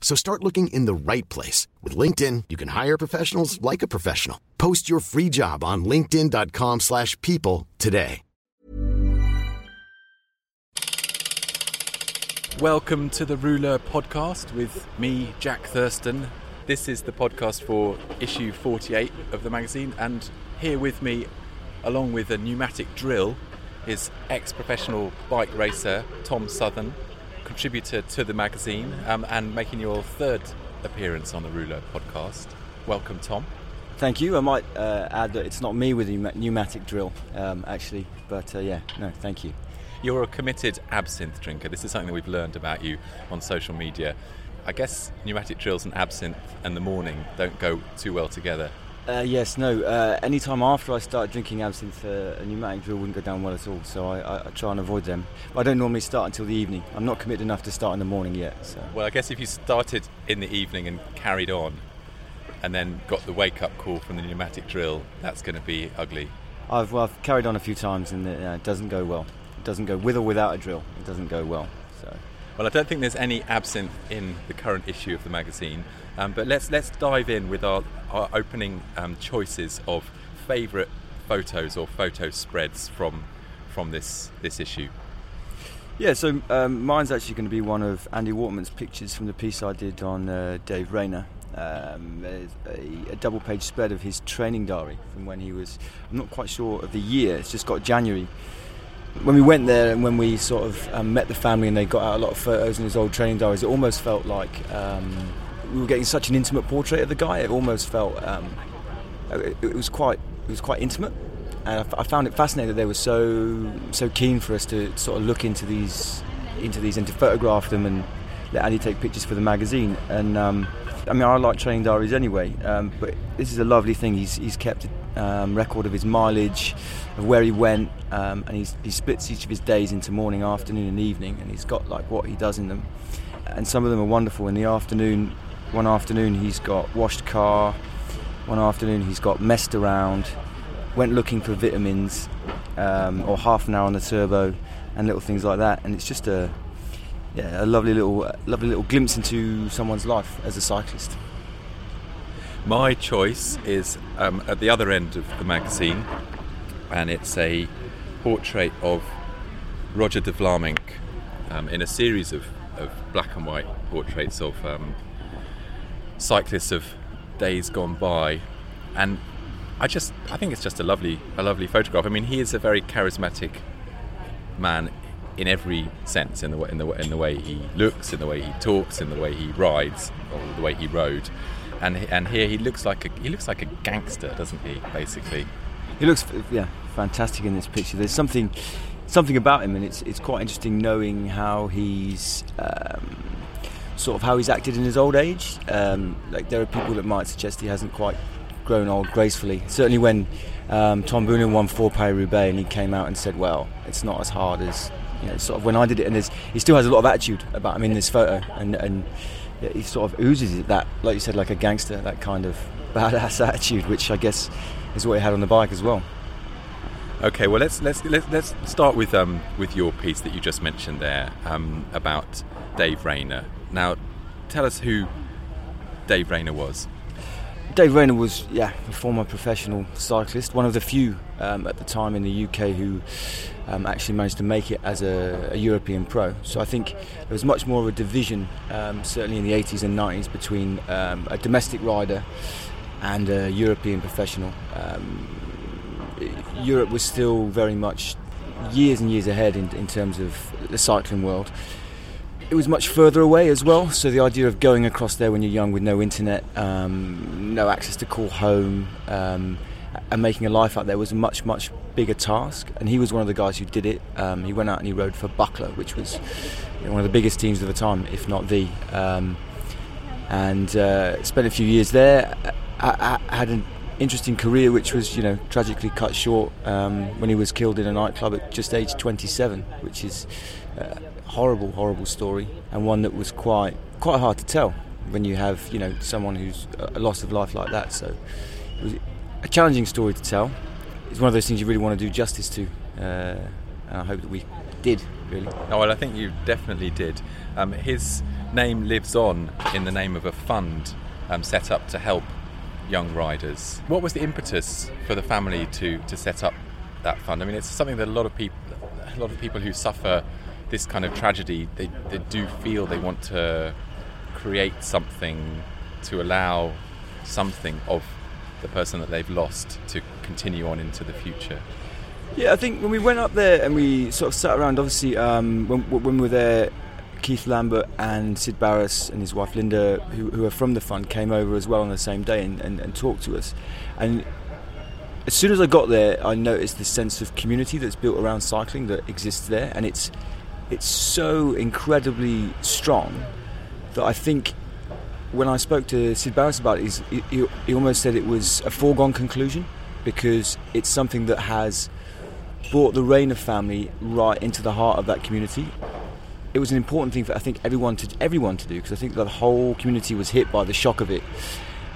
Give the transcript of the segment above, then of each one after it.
So start looking in the right place. With LinkedIn, you can hire professionals like a professional. Post your free job on linkedin.com slash people today. Welcome to the Rouleur podcast with me, Jack Thurston. This is the podcast for issue 48 of the magazine, and here with me, along with a pneumatic drill, is ex professional bike racer Tom Southern, contributor to the magazine, um, and making your third appearance on the Rouleur podcast. Welcome, Tom. Thank you. I might uh, add that it's not me with the pneumatic drill, um, actually, but uh, yeah, no, thank you. You're a committed absinthe drinker. This is something that we've learned about you on social media. I guess pneumatic drills and absinthe and the morning don't go too well together. Uh, yes, no. Uh, anytime after I start drinking absinthe, uh, a pneumatic drill wouldn't go down well at all. So I, I, I, try and avoid them. I don't normally start until the evening. I'm not committed enough to start in the morning yet. So. Well, I guess if you started in the evening and carried on, and then got the wake-up call from the pneumatic drill, that's going to be ugly. I've, well, I've carried on a few times, and it uh, doesn't go well. It doesn't go with or without a drill. It doesn't go well. So. Well, I don't think there's any absinthe in the current issue of the magazine, um, but let's let's dive in with our, our opening um, choices of favourite photos or photo spreads from from this this issue. Yeah, so um, mine's actually going to be one of Andy Waterman's pictures from the piece I did on uh, Dave Rayner. Um, a, a, double page spread of his training diary from when he was, I'm not quite sure of the year, it's just got January when we went there and when we sort of um, met the family and they got out a lot of photos in his old training diaries, it almost felt like um, we were getting such an intimate portrait of the guy. It almost felt um, it, it, was quite it was quite intimate, and I, I, found it fascinating that they were so so keen for us to sort of look into these into these and to photograph them and let Andy take pictures for the magazine. And um, I mean, I like training diaries anyway, um, but this is a lovely thing. He's he's kept a um, record of his mileage, of where he went, um, and he's, he splits each of his days into morning, afternoon, and evening, and he's got like what he does in them. And some of them are wonderful. In the afternoon, one afternoon he's got washed car, one afternoon he's got messed around, went looking for vitamins, um, or half an hour on the turbo, and little things like that. And it's just a yeah, a lovely little, lovely little glimpse into someone's life as a cyclist. My choice is um, at the other end of the magazine, and it's a portrait of Roger de Vlaeminck um, in a series of, of, black and white portraits of um, cyclists of days gone by, and I just I think it's just a lovely a lovely photograph. I mean, he is a very charismatic man in every sense in the in the in the way he looks, in the way he talks, in the way he rides, or the way he rode. And and here he looks like a he looks like a gangster, doesn't he? Basically, he looks yeah fantastic in this picture. There's something something about him, and it's it's quite interesting knowing how he's. Um, sort of how he's acted in his old age. Um, like there are people that might suggest he hasn't quite grown old gracefully. Certainly when um, Tom Boonen won four Paris Roubaix and he came out and said, "Well, it's not as hard as you know, sort of when I did it, and he still has a lot of attitude about him in this photo, and and he sort of oozes that, like you said, like a gangster, that kind of badass attitude, which I guess is what he had on the bike as well. Okay, well let's let's let's, let's start with um, with your piece that you just mentioned there um, about Dave Rayner. Now, tell us who Dave Rayner was. Dave Rayner was, yeah, a former professional cyclist, one of the few um, at the time in the UK who um, actually managed to make it as a, a, European pro. So I think there was much more of a division, um, certainly in the 80s and 90s, between um, a domestic rider and a European professional. Um, Europe was still very much years and years ahead in, in terms of the cycling world. It was much further away as well, so the idea of going across there when you're young with no internet, um, no access to call home, um, and making a life out there was a much, much bigger task. And he was one of the guys who did it. Um, he went out and he rode for Buckler, which was one of the biggest teams of the time, if not the. Um, and uh, spent a few years there. I, I, had an interesting career, which was you know tragically cut short um, when he was killed in a nightclub at just age 27, which is a horrible, horrible story, and one that was quite quite hard to tell when you have you know someone who's a loss of life like that. So it was a challenging story to tell. It's one of those things you really want to do justice to, uh, and I hope that we did really. Oh well, I think you definitely did. Um, his name lives on in the name of a fund um, set up to help young riders. What was the impetus for the family to, to set up that fund? I mean, it's something that a lot of people, a lot of people who suffer this kind of tragedy, they, they do feel they want to create something to allow something of the person that they've lost to continue on into the future. Yeah, I think when we went up there and we sort of sat around, obviously, um, when, when we were there, Keith Lambert and Sid Barras and his wife Linda, who, who, are from the fund, came over as well on the same day and, and, and, talked to us. And as soon as I got there, I noticed the sense of community that's built around cycling that exists there, and it's it's so incredibly strong that I think when I spoke to Sid Barras about it, he, he almost said it was a foregone conclusion because it's something that has brought the Rayner family right into the heart of that community it was an important thing for I think everyone to everyone to do because I think the whole community was hit by the shock of it,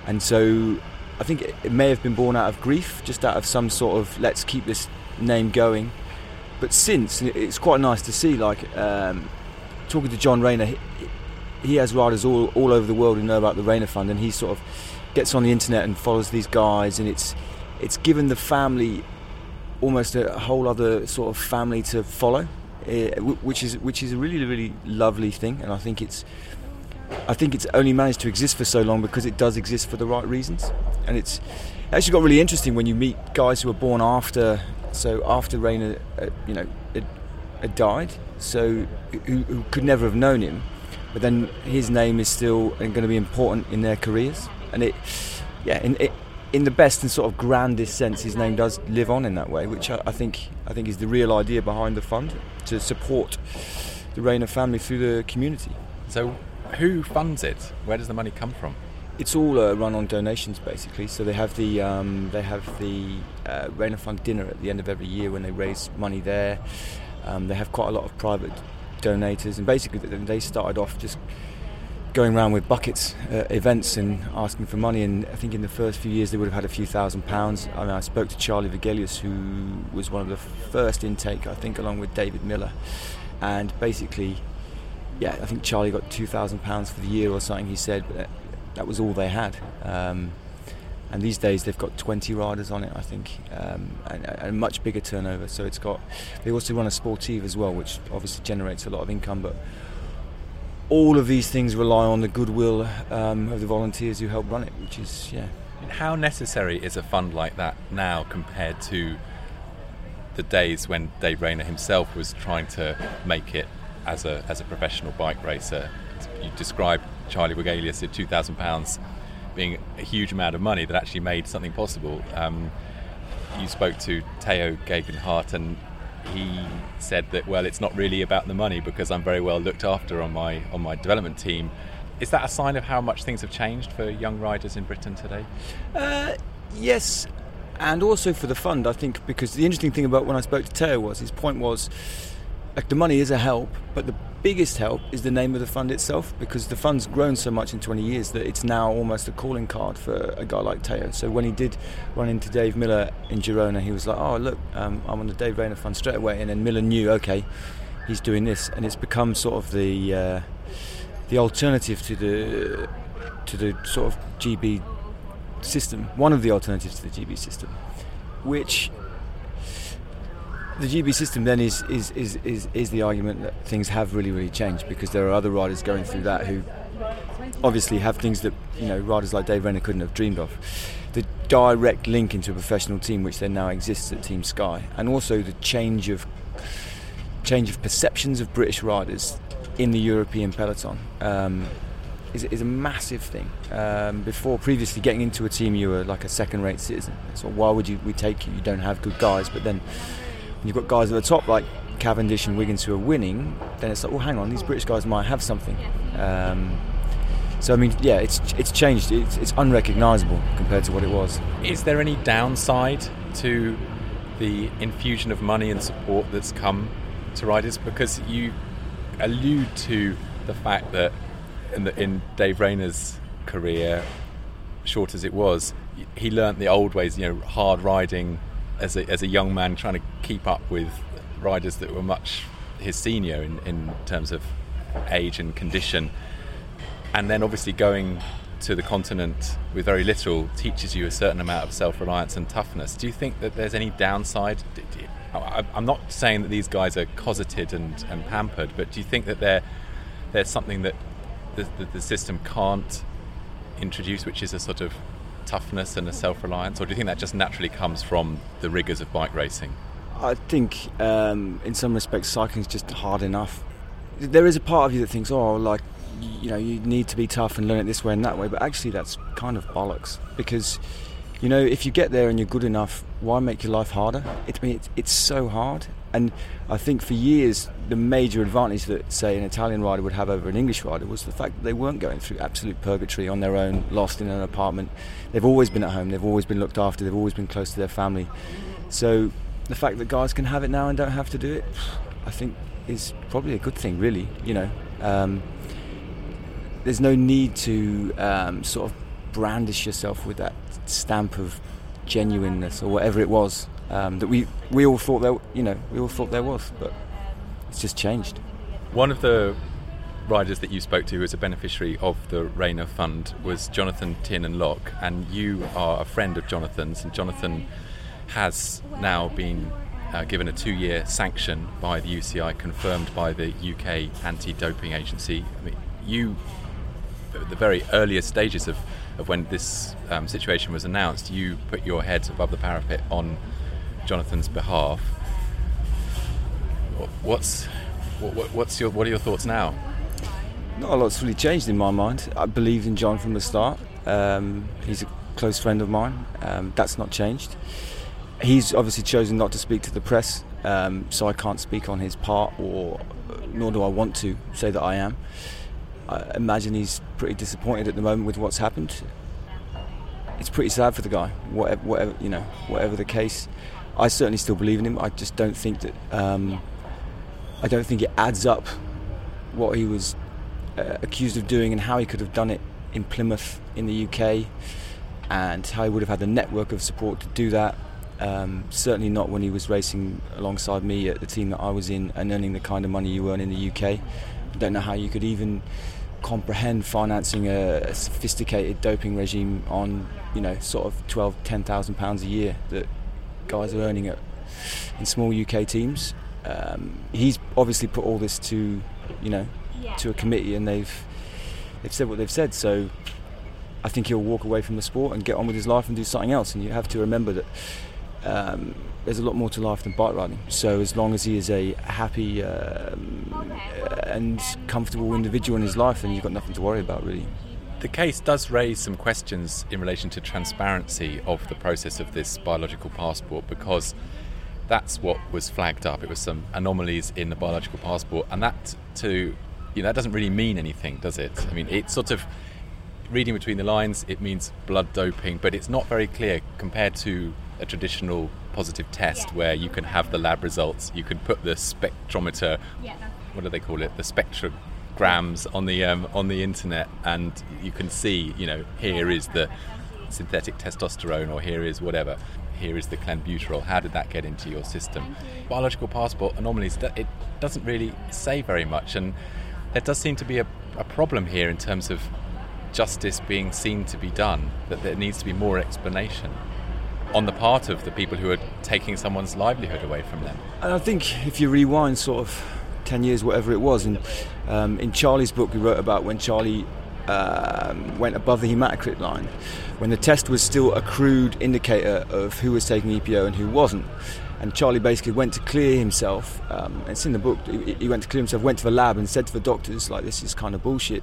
and so I think it, may have been born out of grief, just out of some sort of let's keep this name going. But since it's quite nice to see, like um, talking to John Rayner, he, he, has riders all all over the world who know about the Rayner Fund, and he sort of gets on the internet and follows these guys, and it's it's given the family almost a whole other sort of family to follow uh, which is which is a really really lovely thing, and I think it's I think it's only managed to exist for so long because it does exist for the right reasons, and it's actually got really interesting when you meet guys who were born after so after Rayner, uh, you know, had, had died, so who, who, could never have known him, but then his name is still going to be important in their careers, and it, yeah, in, it, in the best and sort of grandest sense, his name does live on in that way, which I, I think I think is the real idea behind the fund to support the Rayner family through the community. So, who funds it? Where does the money come from? It's all uh, run on donations, basically. So they have the um, they have the uh, Rayner Fund dinner at the end of every year when they raise money there. Um, they have quite a lot of private donators, and basically they started off just going around with buckets uh, events and asking for money. And I think in the first few years they would have had a few thousand pounds. I mean, I spoke to Charly Wegelius, who was one of the first intake, I think, along with David Millar. And basically, yeah, I think Charly got two thousand pounds for the year or something. He said, that was all they had. Um, and these days they've got 20 riders on it, I think, um, and, and, a much bigger turnover. So it's got. They also run a sportive as well, which obviously generates a lot of income, but all of these things rely on the goodwill um, of the volunteers who help run it, which is yeah. How necessary is a fund like that now compared to the days when Dave Rayner himself was trying to make it as a as a professional bike racer? You described Charly Wegelius at two thousand pounds being a huge amount of money that actually made something possible. Um, you spoke to Tao Geoghegan Hart and he said that well it's not really about the money because I'm very well looked after on my on my development team. Is that a sign of how much things have changed for young riders in Britain today? Uh, yes, and also for the fund, I think, because the interesting thing about when I spoke to Tao was his point was like the money is a help, but the biggest help is the name of the fund itself because the fund's grown so much in 20 years that it's now almost a calling card for a guy like Tao. So when he did run into Dave Millar in Girona, he was like, "Oh look, um, I'm on the Dave Rayner fund straight away," and then Millar knew, okay, he's doing this, and it's become sort of the uh, the alternative to the to the sort of GB system, one of the alternatives to the GB system, which the GB system then is, is, is, is, is the argument that things have really, really changed because there are other riders going through that who obviously have things that you know riders like Dave Rayner couldn't have dreamed of. The, direct link into a professional team, which then now exists at Team Sky, and also the change of change of perceptions of British riders in the European peloton. Um, is, is, a massive thing. Um, before, previously, getting into a team, you were like a second-rate citizen. So why would you we take you? You don't have good guys. But then, when you've got guys at the top like Cavendish and Wiggins who are winning, then it's like, well, hang on, these British guys might have something. Um, so I mean, yeah, it's it's changed. It's, it's unrecognisable compared to what it was. Is there any downside to the infusion of money and support that's come to riders? Because you allude to the fact that in, the, in Dave Rayner's career, short as it was, he learnt the old ways. You know, hard riding as a as a young man, trying to keep up with riders that were much his senior in, in terms of age and condition and then obviously going to the continent with very little teaches you a certain amount of self-reliance and toughness. Do you think that there's any downside? I'm not saying that these guys are cosseted and, and pampered, but do you think that there's something that the, the, the, system can't introduce, which is a sort of toughness and a self-reliance, or do you think that just naturally comes from the rigors of bike racing? I think, um, in some respects, cycling is just hard enough. There is a part of you that thinks, "Oh, like you know you need to be tough and learn it this way and that way but actually that's kind of bollocks because you know if you get there and you're good enough why make your life harder? It, I mean, it's, it's so hard. And I think for years the major advantage that say an Italian rider would have over an English rider was the fact that they weren't going through absolute purgatory on their own lost in an apartment. They've always been at home. They've always been looked after. They've always been close to their family. So the fact that guys can have it now and don't have to do it I think is probably a good thing really you know um, there's no need to um, sort of brandish yourself with that stamp of genuineness or whatever it was um, that we we all thought there you know we all thought there was, but it's just changed. One of the riders that you spoke to as a beneficiary of the Rayner Fund was Jonathan Tiernan-Locke, and you are a friend of Jonathan's, and Jonathan has now been uh, given a two-year sanction by the UCI, confirmed by the UK anti-doping agency. I mean, you the very earliest stages of, of when this um, situation was announced, you put your head above the parapet on Jonathan's behalf. What's what, what's your what are your thoughts now? Not a lot's really changed in my mind. I believed in John from the start. Um, he's a close friend of mine. Um, that's not changed. He's obviously chosen not to speak to the press, um, so I can't speak on his part, or nor do I want to say that I am. I imagine he's pretty disappointed at the moment with what's happened. It's pretty sad for the guy. Whatever, whatever you know, whatever the case, I certainly still believe in him. I just don't think that. Um, I don't think it adds up what he was uh, accused of doing and how he could have done it in Plymouth in the UK, and how he would have had the network of support to do that. Um, certainly not when he was racing alongside me at the team that I was in and earning the kind of money you earn in the UK. I don't know how you could even comprehend financing a, a, sophisticated doping regime on you know sort of 12 10,000 pounds a year that guys are earning at in small UK teams. Um, he's obviously put all this to you know to a committee and they've they've said what they've said. So I think he'll walk away from the sport and get on with his life and do something else. And you have to remember that um, there's a lot more to life than bike riding. So as long as he is a happy um, and comfortable individual in his life, then you've got nothing to worry about really. The case does raise some questions in relation to transparency of the process of this biological passport because that's what was flagged up. It was some anomalies in the biological passport, and that to you know that doesn't really mean anything, does it? I mean, it's sort of reading between the lines. It means blood doping, but it's not very clear compared to a traditional positive test yeah. where you can have the lab results, you can put the spectrometer, yeah. what do they call it, the spectrograms on the um, on the internet, and you can see, you know, here is the synthetic testosterone, or here is whatever. Here is the clenbuterol. How did that get into your system? Biological passport anomalies. It doesn't really say very much, and there does seem to be a, a problem here in terms of justice being seen to be done. That there needs to be more explanation on the part of the people who are taking someone's livelihood away from them. And I think if you rewind sort of 10 years, whatever it was, and um, in Charly's book, we wrote about when Charly um, went above the hematocrit line, when the test was still a crude indicator of who was taking EPO and who wasn't. And Charly basically went to clear himself. Um, it's in the book. He, he went to clear himself, went to the lab, and said to the doctors, "Like this is kind of bullshit.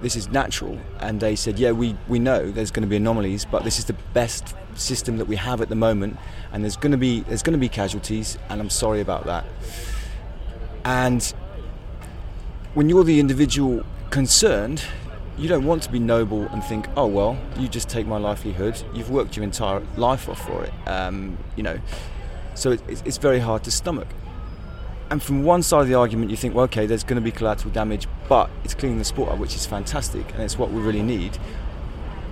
This is natural." And they said, "Yeah, we we know there's going to be anomalies, but this is the best system that we have at the moment, and there's going to be there's going to be casualties, and I'm sorry about that." And when you're the individual concerned, you don't want to be noble and think, oh well, you just take my livelihood. You've worked your entire life off for it. Um, you know, so it, it's very hard to stomach. And from one side of the argument, you think, well, okay, there's going to be collateral damage, but it's cleaning the sport up, which is fantastic, and it's what we really need.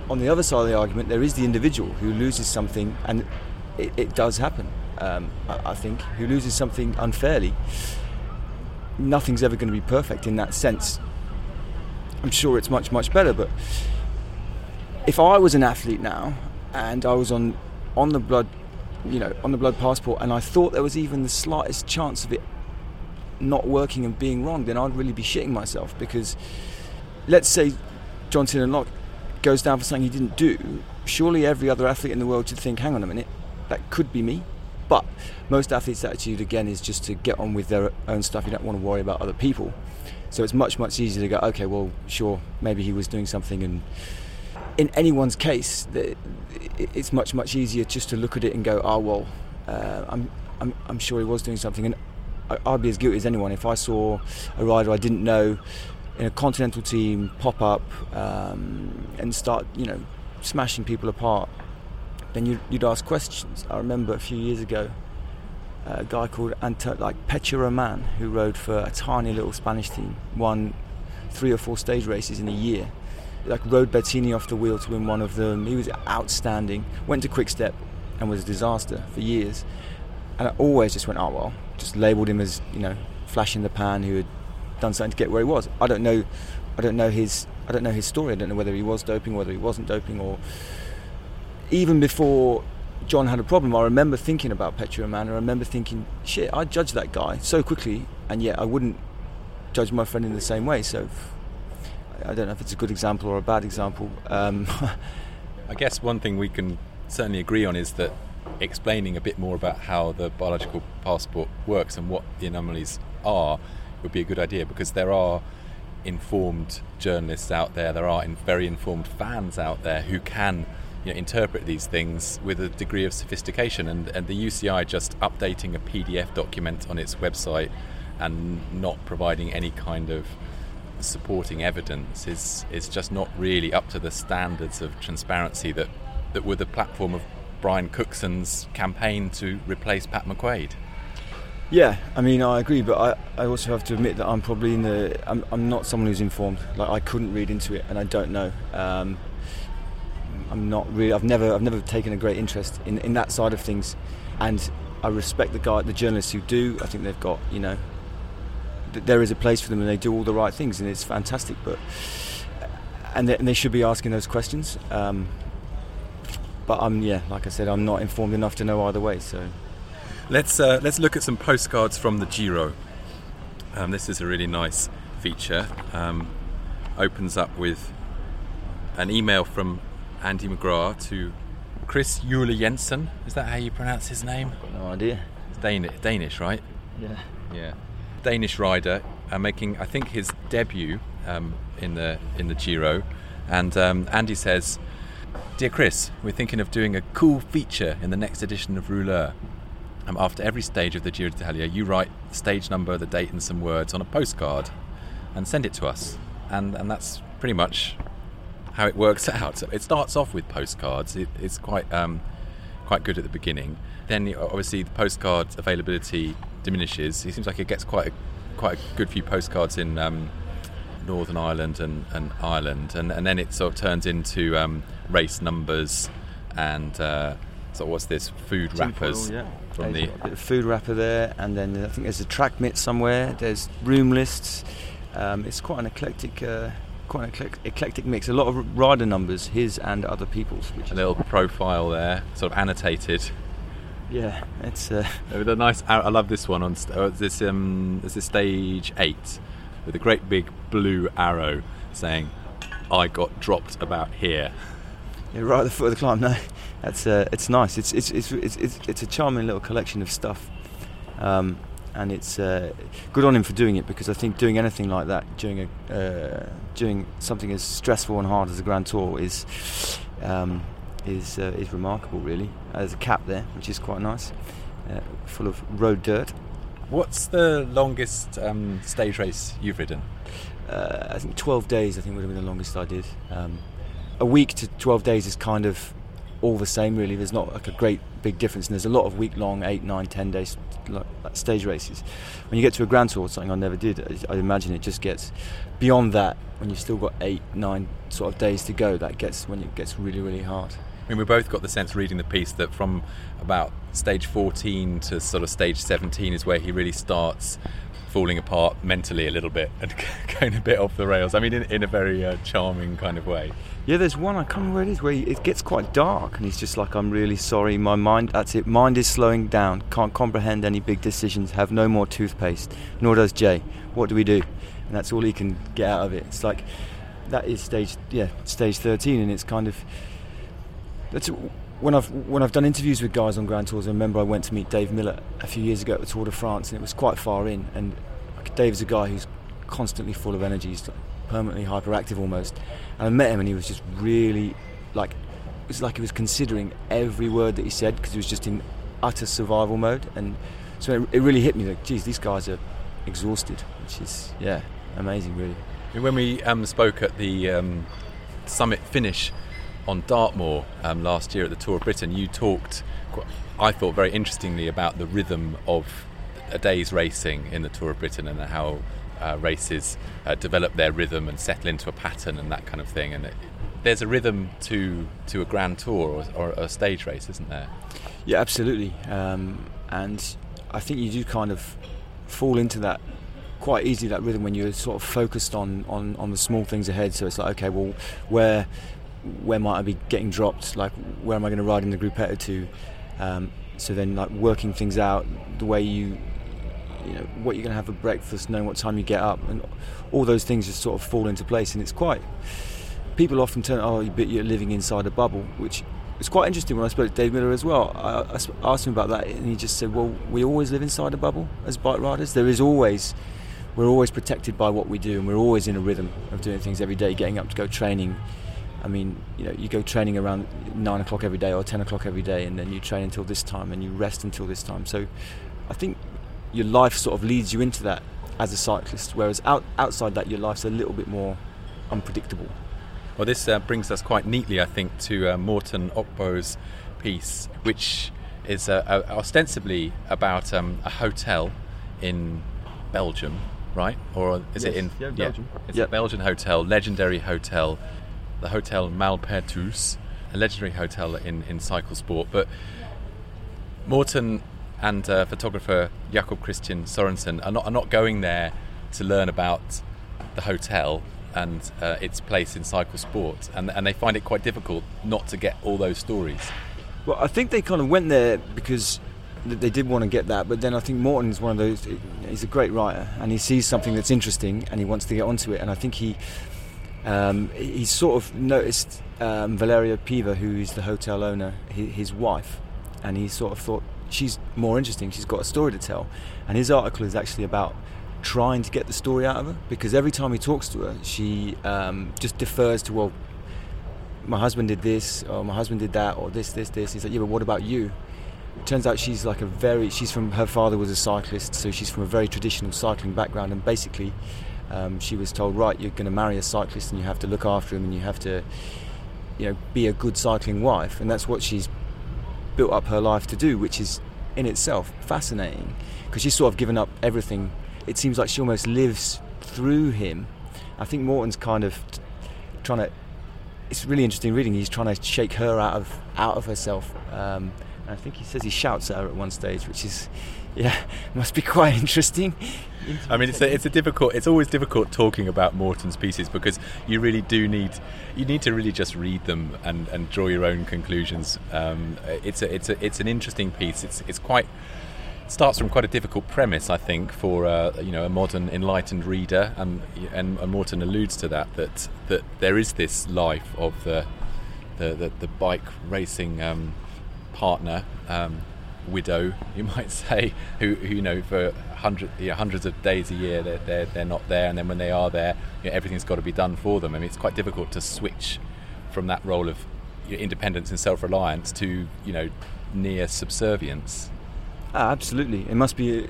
On the other side of the argument, there is the individual who loses something, and it, it does happen. Um, I, I think who loses something unfairly. Nothing's ever going to be perfect in that sense. I'm sure it's much, much better, but if I was an athlete now and I was on on the blood you know, on the blood passport, and I thought there was even the slightest chance of it not working and being wrong, then I'd really be shitting myself because let's say John Tiernan-Locke goes down for something he didn't do, surely every other athlete in the world should think, hang on a minute, that could be me. But most athletes' attitude, again, is just to get on with their own stuff. You don't want to worry about other people. So it's much, much easier to go, okay, well, sure, maybe he was doing something and in anyone's case, it's much much easier just to look at it and go, oh well, uh, I'm, I'm I'm sure he was doing something, and I'd be as guilty as anyone if I saw a rider I didn't know in a continental team pop up um, and start, you know, smashing people apart. Then you'd, you'd ask questions. I remember a few years ago, a guy called Anto- like Peche Roman, who rode for a tiny little Spanish team, won three or four stage races in a year like rode Bettini off the wheel to win one of them. He was outstanding. Went to Quick Step and was a disaster for years. And I always just went, oh well, just labelled him as you know flash in the pan who had done something to get where he was. I don't know. I don't know his. I don't know his story. I don't know whether he was doping, whether he wasn't doping, or even before John had a problem. I remember thinking about Peche Roman. I remember thinking, shit, I judged that guy so quickly, and yet I wouldn't judge my friend in the same way. So I don't know if it's a good example or a bad example. Um, I guess one thing we can certainly agree on is that explaining a bit more about how the biological passport works and what the anomalies are would be a good idea because there are informed journalists out there, there are very informed fans out there who can you know, interpret these things with a degree of sophistication. And, and the UCI just updating a PDF document on its website and not providing any kind of supporting evidence is is just not really up to the standards of transparency that that were the platform of Brian Cookson's campaign to replace Pat McQuaid. Yeah, I mean, I agree, but I, I also have to admit that I'm probably in the. I'm, I'm not someone who's informed. Like I couldn't read into it, and I don't know. Um, I'm not really. I've never. I've never taken a great interest in, in that side of things, and I respect the guy, the journalists who do. I think they've got you know there is a place for them and they do all the right things and it's fantastic. But and they, and they should be asking those questions. Um, but I'm yeah, like I said, I'm not informed enough to know either way. So let's uh, let's look at some postcards from the Giro. Um, this is a really nice feature. Um, opens up with an email from Andy McGrath to Chris Juul-Jensen. Is that how you pronounce his name? Got no idea. It's Danish, Danish, right? Yeah. Yeah. Danish rider uh, making, I think, his debut um, in the in the Giro, and um, Andy says, "Dear Chris, we're thinking of doing a cool feature in the next edition of Rouleur. Um, after every stage of the Giro d'Italia, you write the stage number, the date, and some words on a postcard, and send it to us. And and that's pretty much how it works out. It starts off with postcards. It, it's quite um, quite good at the beginning. Then obviously the postcard availability diminishes. It seems like it gets quite a, quite a good few postcards in um, Northern Ireland and, and Ireland, and, and then it sort of turns into um, race numbers and uh, so what's this food wrappers yeah. from the food wrapper there, and then I think there's a track mitt somewhere. There's room lists. Um, it's quite an eclectic. Uh, quite an eclectic mix. A lot of rider numbers, his and other people's. which a little profile there, sort of annotated. Yeah, it's uh... with a nice. I love this one on st- this. Um, this is stage eight with a great big blue arrow saying I got dropped about here. Yeah, right at the foot of the climb. No, that's uh, it's nice. It's it's, it's it's it's it's a charming little collection of stuff, um, and it's uh, good on him for doing it because I think doing anything like that during a uh, doing something as stressful and hard as a Grand Tour is um, is uh, is remarkable. Really, there's a cap there, which is quite nice, uh, full of road dirt. What's the longest um, stage race you've ridden? Uh, I think 12 days. I think would have been the longest I did. A week to 12 days is kind of all the same, really. There's not like a great big difference, and there's a lot of week long, 8, 9, 10 days like, stage races. When you get to a Grand Tour, something I never did, I, I imagine it just gets beyond that when you've still got 8, 9 sort of days to go. That gets when it gets really, really hard. I mean, we both got the sense reading the piece that from about stage 14 to sort of stage 17 is where he really starts falling apart mentally a little bit and going a bit off the rails. I mean, in, in a very uh, charming kind of way. Yeah, there's one I can't remember where it is where he, it gets quite dark, and he's just like, "I'm really sorry, my mind. That's it. Mind is slowing down. Can't comprehend any big decisions. Have no more toothpaste. Nor does Jay. What do we do?" And that's all he can get out of it. It's like that is stage, yeah, stage 13, and it's kind of that's when I've when I've done interviews with guys on Grand Tours. I remember I went to meet Dave Millar a few years ago at the Tour de France, and it was quite far in. And Dave's a guy who's constantly full of energy. He's permanently hyperactive almost. And I met him, and he was just really like it was like he was considering every word that he said because he was just in utter survival mode. And so it, it really hit me like, geez, these guys are exhausted, which is yeah, amazing, really. When we um, spoke at the um, summit finish on Dartmoor um, last year at the Tour of Britain, you talked, I thought, very interestingly about the rhythm of a day's racing in the Tour of Britain and how uh, races uh, develop their rhythm and settle into a pattern and that kind of thing. And it, there's a rhythm to to a Grand Tour or, or a stage race, isn't there? Yeah, absolutely. Um, and I think you do kind of fall into that quite easily that rhythm when you're sort of focused on, on, on the small things ahead. So it's like, okay, well, where where might I be getting dropped? Like, where am I going to ride in the gruppetto to? Um, so then, like working things out, the way you, you know, what you're going to have for breakfast, knowing what time you get up, and all those things just sort of fall into place. And it's quite. People often turn, oh, you're living inside a bubble, which it's quite interesting when I spoke to Dave Millar as well. I, I, asked him about that, and he just said, "Well, we always live inside a bubble as bike riders. There is always, we're always protected by what we do, and we're always in a rhythm of doing things every day, getting up to go training, I mean, you know, you go training around nine o'clock every day or ten o'clock every day, and then you train until this time and you rest until this time. So, I think your life sort of leads you into that as a cyclist. Whereas out, outside that, your life's a little bit more unpredictable. Well, this uh, brings us quite neatly, I think, to uh, Morten Okbo's piece, which is uh, uh ostensibly about um, a hotel in Belgium, right? Or is yes. it in yeah, Belgium? Yeah, it's a Belgian hotel, legendary hotel the Hotel Maupertuis, a legendary hotel in, in cycle sport. But Morten and uh, photographer Jakob Christian Sorensen are not, are not going there to learn about the hotel and uh, its place in cycle sport, and, and they find it quite difficult not to get all those stories. Well, I think they kind of went there because they did want to get that, but then I think Morten is one of those. He's a great writer, and he sees something that's interesting, and he wants to get onto it. And I think he um, he sort of noticed um, Valeria Piva, who is the hotel owner, his, wife, and he sort of thought she's more interesting. She's got a story to tell, and his article is actually about trying to get the story out of her because every time he talks to her, she um, just defers to well, my husband did this, or my husband did that, or this, this, this. He's like, yeah, but what about you? It turns out she's like a very she's from her father was a cyclist, so she's from a very traditional cycling background, and basically um, she was told, right, you're going to marry a cyclist and you have to look after him and you have to, you know, be a good cycling wife. And that's what she's built up her life to do, which is in itself fascinating because she's sort of given up everything. It seems like she almost lives through him. I think Morten's kind of trying to. It's really interesting reading. He's trying to shake her out of out of herself. Um, and I think he says he shouts at her at one stage, which is, yeah, must be quite interesting. I mean, it's a, it's a difficult. It's always difficult talking about Morten's pieces because you really do need you need to really just read them and, and draw your own conclusions. Um, it's a it's a it's an interesting piece. It's it's quite starts from quite a difficult premise, I think, for uh, you know a modern enlightened reader, and, and, and Morten alludes to that that that there is this life of the the, the, the bike racing um, partner, um, widow, you might say, who, who you know for hundred, you know, hundreds of days a year they're, they're they're not there, and then when they are there, you know, everything's got to be done for them. I mean, it's quite difficult to switch from that role of independence and self-reliance to you know near subservience. Ah, absolutely. It must be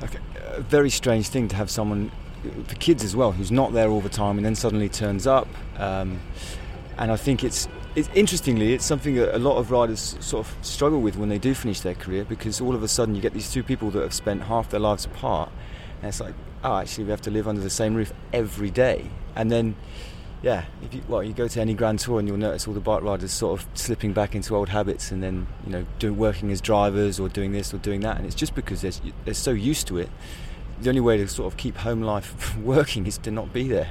a, a, very strange thing to have someone, for kids as well, who's not there all the time and then suddenly turns up. Um, and I think it's, it's interestingly, it's something that a lot of riders sort of struggle with when they do finish their career because all of a sudden you get these two people that have spent half their lives apart, and it's like, oh, actually, we have to live under the same roof every day. And then yeah, if you, well, you go to any Grand Tour and you'll notice all the bike riders sort of slipping back into old habits and then you know doing working as drivers or doing this or doing that, and it's just because they're, they're so used to it. The only way to sort of keep home life working is to not be there.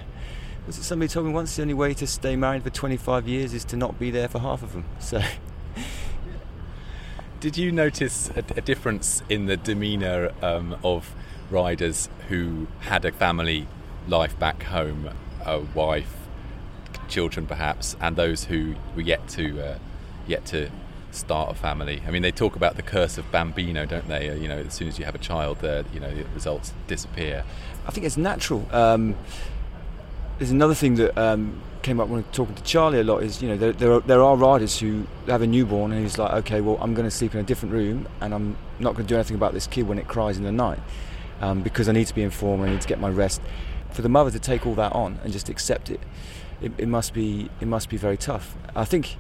Was it somebody told me once the only way to stay married for 25 years is to not be there for half of them. So. Did you notice a, a difference in the demeanour um, of riders who had a family life back home, a wife, children perhaps, and those who were yet to uh, yet to start a family. I mean, they talk about the curse of bambino, don't they? Uh, you know, as soon as you have a child, uh, you know, the results disappear. I think it's natural. Um, there's another thing that um, came up when talking to Charly a lot is, you know, there, there, are, there are riders who have a newborn and he's like, okay, well, I'm going to sleep in a different room and I'm not going to do anything about this kid when it cries in the night um, because I need to be informed, I need to get my rest. For the mother to take all that on and just accept it it, it must be it must be very tough. I think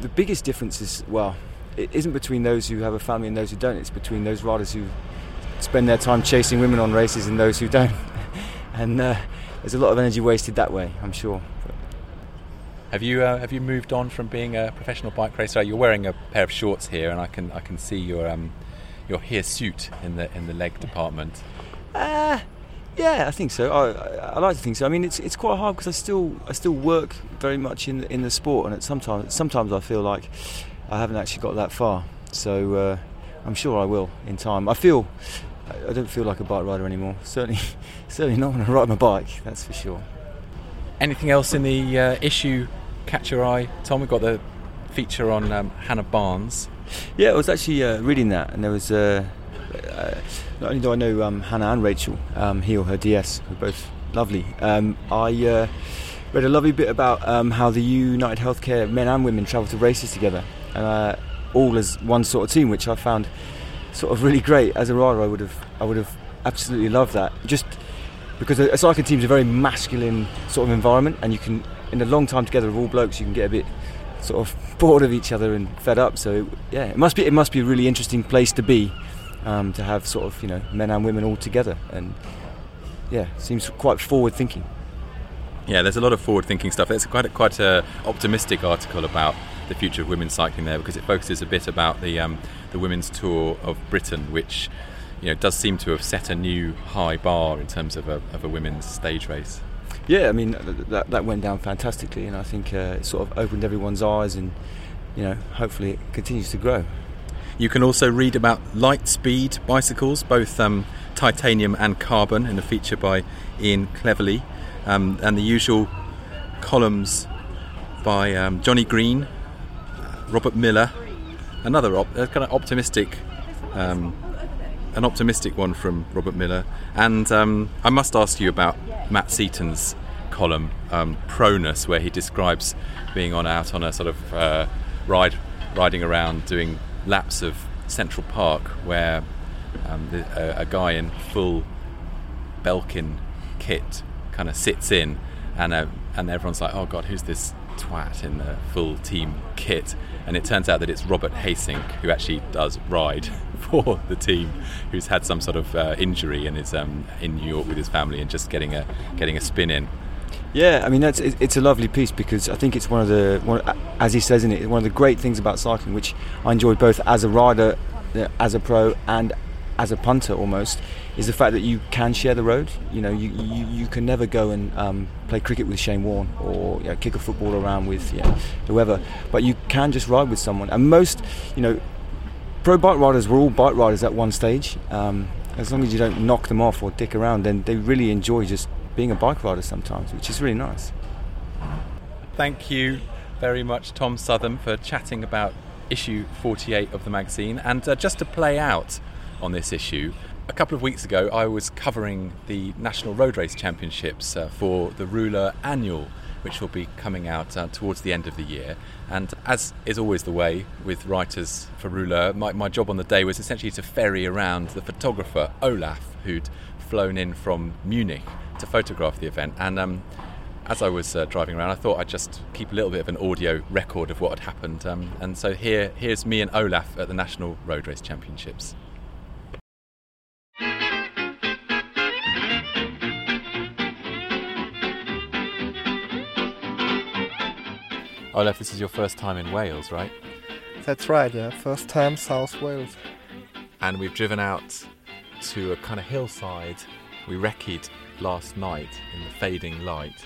the biggest difference is well, it isn't between those who have a family and those who don't. It's between those riders who spend their time chasing women on races and those who don't. and uh, there's a lot of energy wasted that way, I'm sure. Have you uh, have you moved on from being a professional bike racer? You're wearing a pair of shorts here, and I can I can see your um, your hirsute in the in the leg department. Uh, yeah, I think so. I, I, like to think so. I mean, it's it's quite hard because I still I still work very much in in the sport, and sometimes sometimes I feel like I haven't actually got that far. So uh, I'm sure I will in time. I feel I don't feel like a bike rider anymore. Certainly, certainly not when I ride my bike. That's for sure. Anything else in the uh, issue catch your eye, Tom? We've got the feature on um, Hannah Barnes. Yeah, I was actually uh, reading that, and there was. Uh, uh, not only do I know um, Hannah and Rachel, um, he or her DS, who are both lovely. Um, I uh, read a lovely bit about um, how the United Healthcare men and women travel to races together, uh, all as one sort of team, which I found sort of really great. As a rider, I would have, I would have absolutely loved that. Just because a, cycling team is a very masculine sort of environment, and you can, in a long time together of all blokes, you can get a bit sort of bored of each other and fed up. So yeah, it must be, it must be a really interesting place to be um, to have sort of you know men and women all together, and yeah, seems quite forward thinking. Yeah, there's a lot of forward thinking stuff. It's quite a, quite a optimistic article about the future of women's cycling there because it focuses a bit about the um, the women's tour of Britain, which you know does seem to have set a new high bar in terms of a, of a women's stage race. Yeah, I mean that that went down fantastically, and I think uh, it sort of opened everyone's eyes, and you know hopefully it continues to grow. You can also read about Litespeed bicycles, both um, titanium and carbon, in a feature by Ian Cleverly, um, and the usual columns by um, Johnny Green, Robert Millar, another op- kind of optimistic, um, an optimistic one from Robert Millar. and um, I must ask you about Matt Seaton's column, um, Proness, where he describes being on out on a sort of uh, ride, riding around doing laps of Central Park where um, the, a, a, guy in full Belkin kit kind of sits in, and uh, and everyone's like, oh god, who's this twat in the full team kit? And it turns out that it's Robert Gesink who actually does ride for the team, who's had some sort of uh, injury and is um, in New York with his family and just getting a getting a spin in. Yeah, I mean that's it's a lovely piece because I think it's one of the one, as he says in it one of the great things about cycling, which I enjoy both as a rider, as a pro, and as a punter almost, is the fact that you can share the road. You know, you you, you can never go and um, play cricket with Shane Warne or you know, kick a football around with you know, whoever, but you can just ride with someone. And most, you know, pro bike riders were all bike riders at one stage. Um, as long as you don't knock them off or dick around, then they really enjoy just being a bike rider sometimes, which is really nice. Thank you very much, Tom Southern, for chatting about issue 48 of the magazine. And uh, just to play out on this issue, a couple of weeks ago I was covering the National Road Race Championships uh, for the Rouleur Annual, which will be coming out uh, towards the end of the year. And as is always the way with writers for Rouleur, my, my job on the day was essentially to ferry around the photographer Olaf, who'd flown in from Munich to photograph the event. And um, as I was uh, driving around, I thought I'd just keep a little bit of an audio record of what had happened. Um, and so here, here's me and Olaf at the National Road Race Championships. Olaf, this is your first time in Wales, right? That's right, yeah. First time South Wales. And we've driven out to a kind of hillside. We recce'd last night in the fading light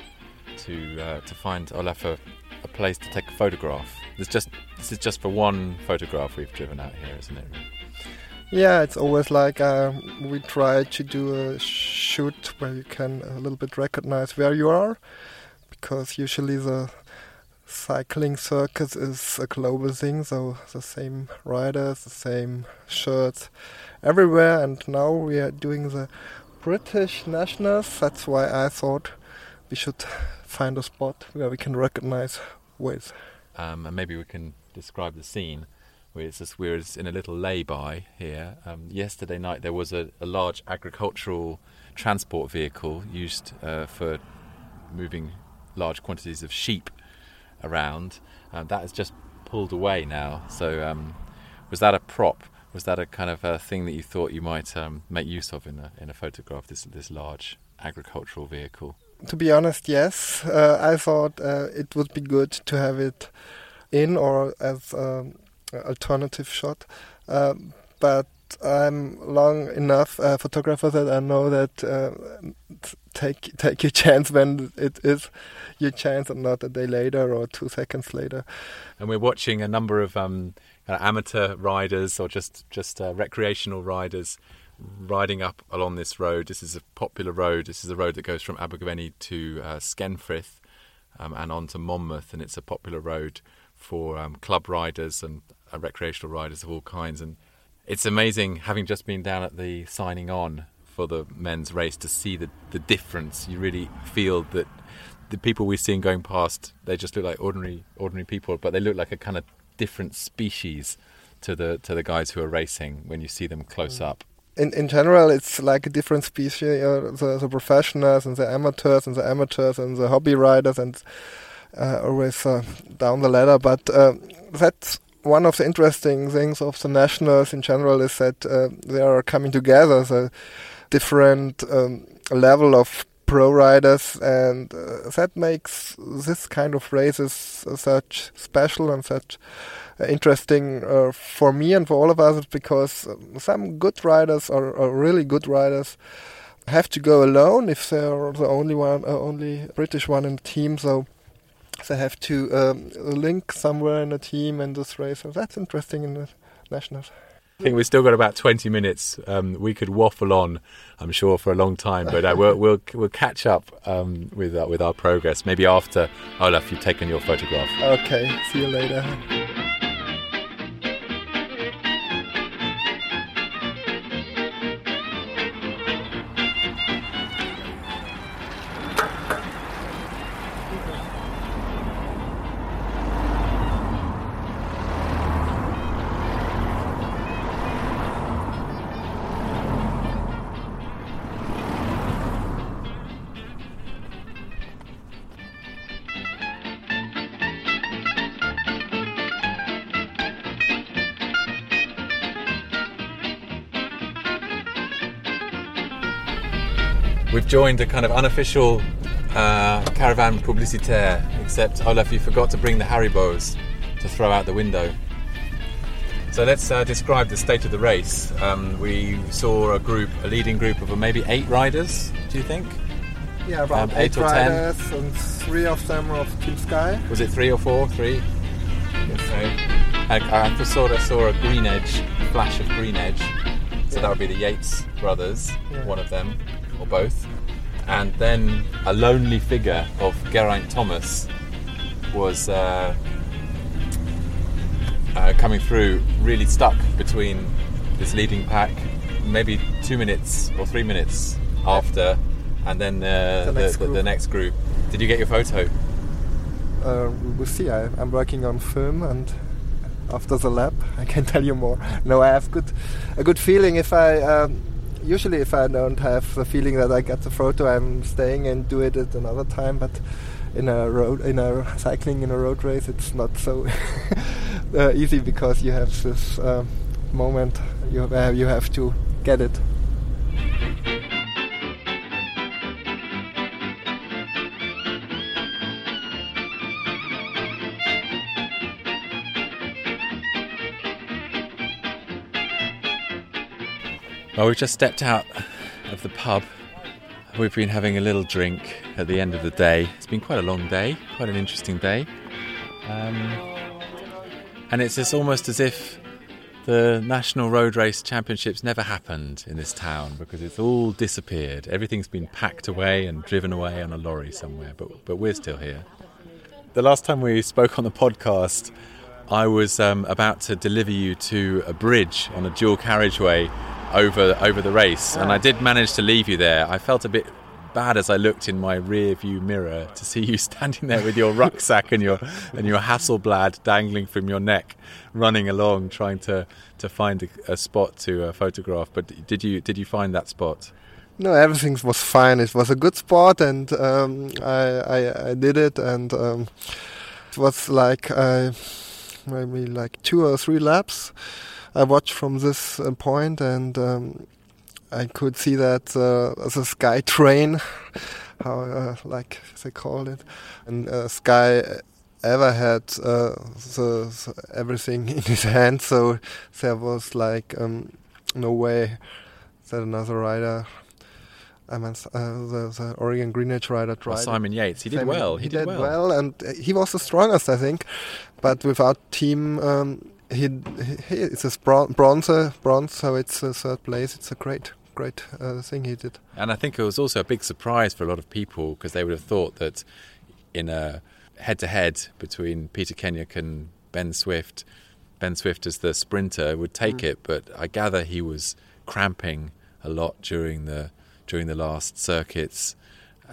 to uh, to find Olaf a, a, place to take a photograph. This just this is just for one photograph we've driven out here, isn't it? Yeah, it's always like uh, we try to do a shoot where you can a little bit recognize where you are, because usually the cycling circus is a global thing, so the same riders, the same shirts everywhere. And now we are doing the British nationals. That's why I thought we should find a spot where we can recognize Wales. Um, and maybe we can describe the scene. We're, just, we're in a little lay-by here. Um, yesterday night there was a, a, large agricultural transport vehicle used uh, for moving large quantities of sheep around. Um, that has just pulled away now. So, um, was that a prop? Was that a kind of a thing that you thought you might um, make use of in a in a photograph? This this large agricultural vehicle. To be honest, yes. Uh, I thought uh, it would be good to have it in or as an alternative shot, uh, but I'm long enough a photographer that I know that uh, take take your chance when it is your chance and not a day later or two seconds later. And we're watching a number of um, amateur riders or just just uh, recreational riders riding up along this road. This is a popular road. This is a road that goes from Abergavenny to uh, Skenfrith um, and on to Monmouth, and it's a popular road for um, club riders and uh, recreational riders of all kinds. And it's amazing having just been down at the signing on for the men's race to see the, the difference. You really feel that the people we're seeing going past, they just look like ordinary ordinary people, but they look like a kind of different species to the to the guys who are racing when you see them close mm. up. In in general, it's like a different species. You know, the, the professionals and the amateurs and the amateurs and the hobby riders and uh, always uh, down the ladder. But uh, that's one of the interesting things of the nationals in general is that uh, they are coming together. The different um, level of pro riders, and uh, that makes this kind of races such special and such uh, interesting uh, for me and for all of us because um, some good riders or, or, really good riders have to go alone if they're the only one, uh, only British one in the team. So they have to um, link somewhere in a team in this race. So that's interesting in the nationals. I think we've still got about 20 minutes. Um, we could waffle on, I'm sure, for a long time, but uh, we'll, we'll, we'll catch up um, with, uh, with our progress maybe after Olaf, you've taken your photograph. Okay, see you later. We've joined a kind of unofficial uh, caravan publicitaire, except Olaf, you forgot to bring the Haribos to throw out the window. So let's uh, describe the state of the race. Um, we saw a group, a leading group of maybe eight riders. Do you think? Yeah, about um, eight, eight, or riders, ten. and three of them were of Team Sky. Was it three or four? Three. Okay. I, I saw I saw a GreenEDGE, flash of GreenEDGE. So that would be the Yates brothers, Yeah. one of them, or both. And then a lonely figure of Geraint Thomas was uh, uh, coming through, really stuck between this leading pack, maybe two minutes or three minutes after, and then uh, The the, next the, the group. next group. Did you get your photo? Uh, we'll see. I, I'm working on film, and after the lab, I can tell you more. No, I have good a good feeling. If I um, usually if I don't have the feeling that I get the photo, I'm staying and do it at another time. But in a road in a cycling in a road race, it's not so uh, easy because you have this uh, moment you where you have to get it. Well, we've just stepped out of the pub. We've been having a little drink at the end of the day. It's been quite a long day, quite an interesting day. Um, and it's just almost as if the National Road Race Championships never happened in this town because it's all disappeared. Everything's been packed away and driven away on a lorry somewhere, but, but we're still here. The last time we spoke on the podcast, I was um, about to deliver you to a bridge on a dual carriageway over over the race, and I did manage to leave you there. I felt a bit bad as I looked in my rear view mirror to see you standing there with your rucksack and your and your Hasselblad dangling from your neck, running along trying to to find a, a spot to uh, photograph. But did you did you find that spot? No, everything was fine. It was a good spot, and um, I, I I did it, and um, it was like uh, maybe like two or three laps. I watched from this uh, point, and um, I could see that uh, the sky train, how uh, like they called it, and uh, Sky ever had uh, the, the everything in his hand, so there was like um, no way that another rider I mean, uh, the, the Orica GreenEDGE rider tried. Well, Simon Yates, he did Simon- well. He, did, well. and uh, he was the strongest, I think. But without team, um, he, he it's a bronze, bronze, so it's a third place. It's a great, great uh, thing he did. And I think it was also a big surprise for a lot of people because they would have thought that in a head to head between Peter Kennaugh and Ben Swift, Ben Swift as the sprinter would take it, but I gather he was cramping a lot during the during the last circuits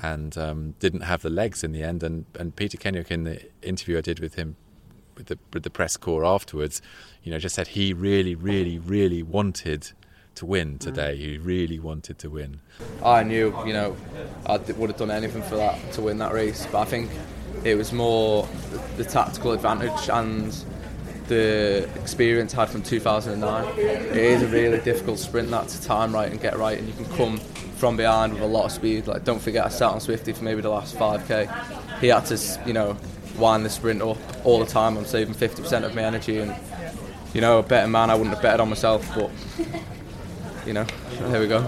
and um, didn't have the legs in the end. And, and Peter Kennaugh, in the interview I did with him with the, with the press corps afterwards, you know, just said he really, really, really wanted to win today. He really wanted to win. I knew, you know, I would have done anything for that to win that race. But I think it was more the, the tactical advantage and the experience I had from 2009. It is a really difficult sprint that to time right and get right, and you can come from behind with a lot of speed. Like, don't forget, I sat on Swifty for maybe the last 5k. He had to, you know, wind the sprint up all the time. I'm saving 50% of my energy, and you know, a better man, I wouldn't have betted on myself, but you know, there we go.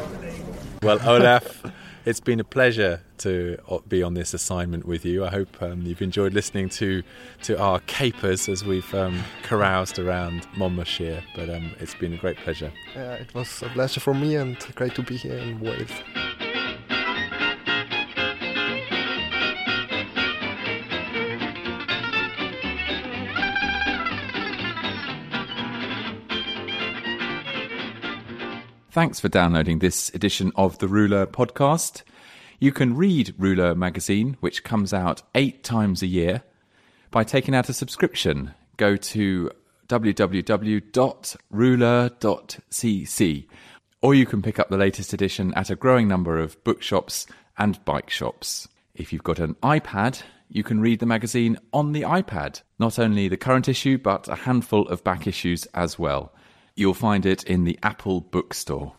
Well, Olaf, it's been a pleasure to uh, be on this assignment with you. I hope um, you've enjoyed listening to to our capers as we've um, caroused around Monmouthshire. But um, it's been a great pleasure. Yeah, it was a pleasure for me and great to be here in Wales. Thanks for downloading this edition of the Rouleur podcast. You can read Rouleur magazine, which comes out eight times a year, by taking out a subscription. Go to www.rouleur.cc, or you can pick up the latest edition at a growing number of bookshops and bike shops. If you've got an iPad, you can read the magazine on the iPad, not only the current issue, but a handful of back issues as well. You'll find it in the Apple Bookstore.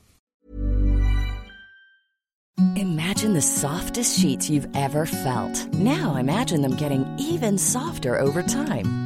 Imagine the softest sheets you've ever felt. Now imagine them getting even softer over time.